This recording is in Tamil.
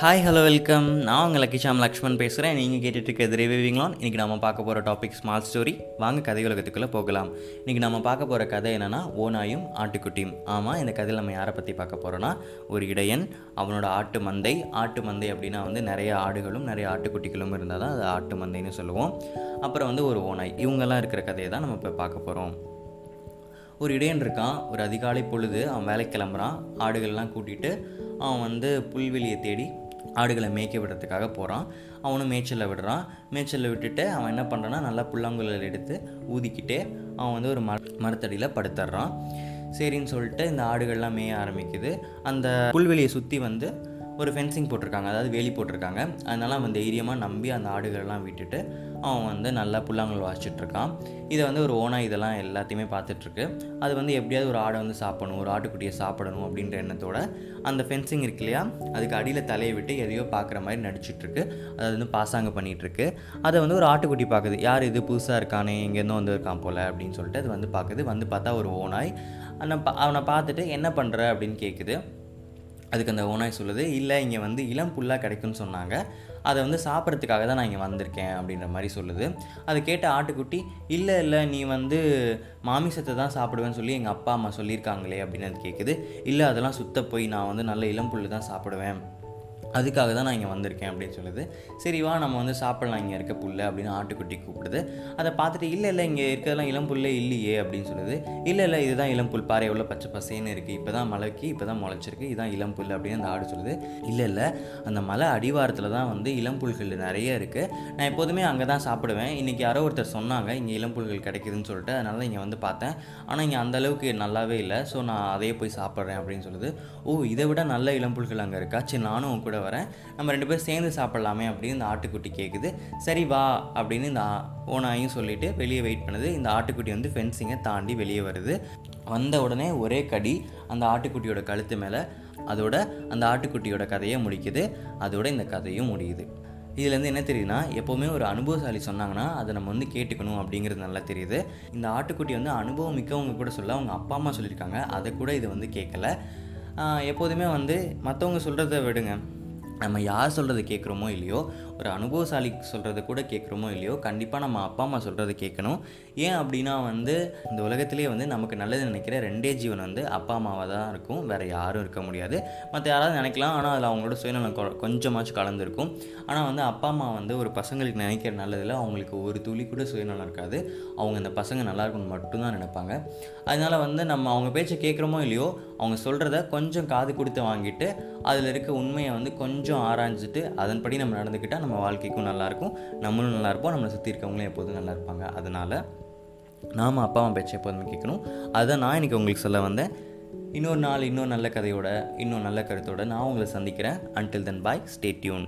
ஹாய் ஹலோ வெல்கம் நான் உங்கள் லக்கிஷாம் லக்ஷ்மண் பேசுகிறேன் நீங்கள் கேட்டுட்டு இருக்கிறது ரிவிவிங்லான் இன்றைக்கி நம்ம பார்க்க போகிற டாபிக் ஸ்மால் ஸ்டோரி வாங்க கதை உலகத்துக்குள்ளே போகலாம். இன்றைக்கி நம்ம பார்க்க போகிற கதை என்னென்னா ஓனாயும் ஆட்டுக்குட்டியும். ஆமாம் இந்த கதையில் நம்ம யாரை பற்றி பார்க்க போகிறோன்னா ஒரு இடையன் அவனோட ஆட்டு மந்தை. ஆட்டு மந்தை அப்படின்னா வந்து நிறைய ஆடுகளும் நிறைய ஆட்டுக்குட்டிகளும் இருந்தால் தான் அது ஆட்டு மந்தைன்னு சொல்லுவோம். அப்புறம் வந்து ஒரு ஓனாய் இவங்கெல்லாம் இருக்கிற கதையை தான் நம்ம இப்போ பார்க்க போகிறோம் ஒரு இடையன் இருக்கான். ஒரு அதிகாலை பொழுது அவன் வேலைக்கு கிளம்புறான். ஆடுகள்லாம் கூட்டிகிட்டு அவன் வந்து புல்வெளியை தேடி ஆடுகளை மேய்க்க விடுறதுக்காக போகிறான் அவனும் மேய்ச்சலில் விடுறான். மேய்ச்சலில் விட்டுட்டு அவன் என்ன பண்ணுறான்னா நல்லா புல்லாங்குழல் எடுத்து ஊதிக்கிட்டே அவன் வந்து ஒரு மர மரத்தடியில் படுத்துடுறான் சரின்னு சொல்லிட்டு இந்த ஆடுகள்லாம் மேய ஆரம்பிக்குது. அந்த புல்வெளியை சுற்றி வந்து ஒரு ஃபென்சிங் போட்டிருக்காங்க. அதாவது வேலி போட்டிருக்காங்க. அதனால் அவன் தைரியமாக நம்பி அந்த ஆடுகளெல்லாம் விட்டுட்டு அவன் வந்து நல்லா புல்லாங்குழல் வாசிச்சிட்ருக்கான் இதை வந்து ஒரு ஓனா இதெல்லாம் எல்லாத்தையுமே பார்த்துட்ருக்கு அது வந்து எப்படியாவது ஒரு ஆடை வந்து சாப்பிடணும் ஒரு ஆட்டுக்குட்டியை சாப்பிடணும் அப்படின்ற எண்ணத்தோட அந்த ஃபென்சிங் இருக்கு இல்லையா? அதுக்கு அடியில் தலையை விட்டு எதையோ பார்க்குற மாதிரி நடிச்சிட்ருக்கு அதை வந்து பாசாங்க பண்ணிகிட்ருக்கு அதை வந்து ஒரு ஆட்டுக்குட்டி பார்க்குது. யார் இது? புதுசாக இருக்கானே இங்கேருந்து வந்திருக்கான் போல் அப்படின்னு சொல்லிட்டு அது வந்து பார்க்குது. வந்து பார்த்தா ஒரு ஓனாய். அவனை அவனை பார்த்துட்டு என்ன பண்ணுற அப்படின்னு கேட்குது அதுக்கு அந்த ஓனாய் சொல்லுது இல்லை இங்கே வந்து இளம் புல்லாக கிடைக்கும்னு சொன்னாங்க. அதை வந்து சாப்பிட்றதுக்காக தான் நான் இங்கே வந்திருக்கேன் அப்படின்ற மாதிரி சொல்லுது. அதை கேட்ட ஆட்டுக்குட்டி இல்லை இல்லை நீ வந்து மாமிசத்தை தான் சாப்பிடுவேன்னு சொல்லி எங்கள் அப்பா அம்மா சொல்லியிருக்காங்களே அப்படின்னு அது கேட்குது இல்லை அதெல்லாம் சுத்த போய் நான் வந்து நல்ல இளம் புல்லு தான் சாப்பிடுவேன். அதுக்காக தான் நான் இங்கே வந்திருக்கேன் அப்படின்னு சொல்லுது. சரி வா நம்ம வந்து சாப்பிட்லாம். இங்கே இருக்க புல்லு அப்படின்னு ஆட்டுக்குட்டி கூப்பிடுது. அதை பார்த்துட்டு இல்லை இல்லை இங்கே இருக்கிறதெல்லாம் இளம் புல்லே இல்லையே அப்படின்னு சொல்லுது. இல்லை இல்லை இதுதான் இளம் புல். பாரு எவ்வளோ பச்சை பசேன்னு இருக்குது இப்போ தான் மலைக்கு இப்போ தான் முளைச்சிருக்கு. இதுதான் இளம் புல் அப்படின்னு அந்த ஆடு சொல்லுது. இல்லை இல்லை அந்த மலை அடிவாரத்தில் தான் வந்து இளம் புல்கள் நிறைய இருக்குது நான் எப்போதுமே அங்கே தான் சாப்பிடுவேன். இன்றைக்கி யாரோ ஒருத்தர் சொன்னாங்க இங்கே இளம் புல்கள் கிடைக்குதுன்னு சொல்லிட்டு. அதனால் தான் இங்கே வந்து பார்த்தேன். ஆனால் இங்கே அந்த அளவுக்கு நல்லாவே இல்லை. ஸோ நான் அதையே போய் சாப்பிட்றேன் அப்படின்னு சொல்லுது. ஓ இதை விட நல்ல இளம் புல்கள் அங்கே இருக்கா? சரி நானும் கூட கூட வரேன். நம்ம ரெண்டு பேரும் சேர்ந்து சாப்பிட்லாமே அப்படின்னு இந்த ஆட்டுக்குட்டி கேட்குது சரி வா அப்படின்னு இந்த ஓனாயும் சொல்லிட்டு வெளியே வெயிட் பண்ணுது. இந்த ஆட்டுக்குட்டி வந்து ஃபென்சிங்கை தாண்டி வெளியே வருது. வந்த உடனே ஒரே கடி அந்த ஆட்டுக்குட்டியோட கழுத்து மேலே அதோட அந்த ஆட்டுக்குட்டியோட கதையை முடிக்குது. அதோட இந்த கதையும் முடியுது. இதுலேருந்து என்ன தெரியுதுன்னா எப்போவுமே ஒரு அனுபவசாலி சொன்னாங்கன்னா அதை நம்ம வந்து கேட்டுக்கணும் அப்படிங்கிறது நல்லா தெரியுது. இந்த ஆட்டுக்குட்டி வந்து அனுபவம் மிக்கவங்க கூட சொல்ல அவங்க அப்பா அம்மா சொல்லியிருக்காங்க. அதை கூட இது வந்து கேட்கல எப்போதுமே வந்து மற்றவங்க சொல்கிறத விடுங்க. நம்ம யார் சொல்கிறத கேட்குறோமோ இல்லையோ ஒரு அனுபவசாலி சொல்கிறத கூட கேட்குறோமோ இல்லையோ கண்டிப்பாக நம்ம அப்பா அம்மா சொல்கிறத கேட்கணும். ஏன் அப்படின்னா வந்து இந்த உலகத்திலே வந்து நமக்கு நல்லது நினைக்கிற ரெண்டே ஜீவன் வந்து அப்பா அம்மாவாக தான் இருக்கும். வேறு யாரும் இருக்க முடியாது. மற்ற யாராவது நினைக்கலாம். ஆனால் அதில் அவங்களோட சுயநலம் கொ- கொஞ்சமாச்சும் கலந்துருக்கும். ஆனால் வந்து அப்பா அம்மா வந்து ஒரு பசங்களுக்கு நினைக்கிற நல்லதில் அவங்களுக்கு ஒரு துளி கூட சுயநலம் இருக்காது. அவங்க அந்த பசங்க நல்லா இருக்கணும்னு மட்டும்தான் நினைப்பாங்க. அதனால் வந்து நம்ம அவங்க பேச்சை கேட்குறோமோ இல்லையோ அவங்க சொல்கிறத கொஞ்சம் காது கொடுத்து வாங்கிட்டு அதில் இருக்க உண்மையை வந்து கொஞ்சம் ஆராய்ஞ்சிட்டு அதன்படி நம்ம நடந்துக்கிட்டால் நம்ம வாழ்க்கைக்கும் நல்லாயிருக்கும். நம்மளும் நல்லாயிருப்போம். நம்மளை சுற்றி இருக்கவங்களும் எப்போதும் நல்லா இருப்பாங்க அதனால் நாம் அப்பா அம்மா பேச்சை எப்போதுமே கேட்கணும். அதை நான் இன்றைக்கி உங்களுக்கு சொல்ல வந்தேன். இன்னொரு நாள் இன்னொரு நல்ல கதையோட இன்னொரு நல்ல கருத்தோட நான் உங்களை சந்திக்கிறேன். Until then bye stay tune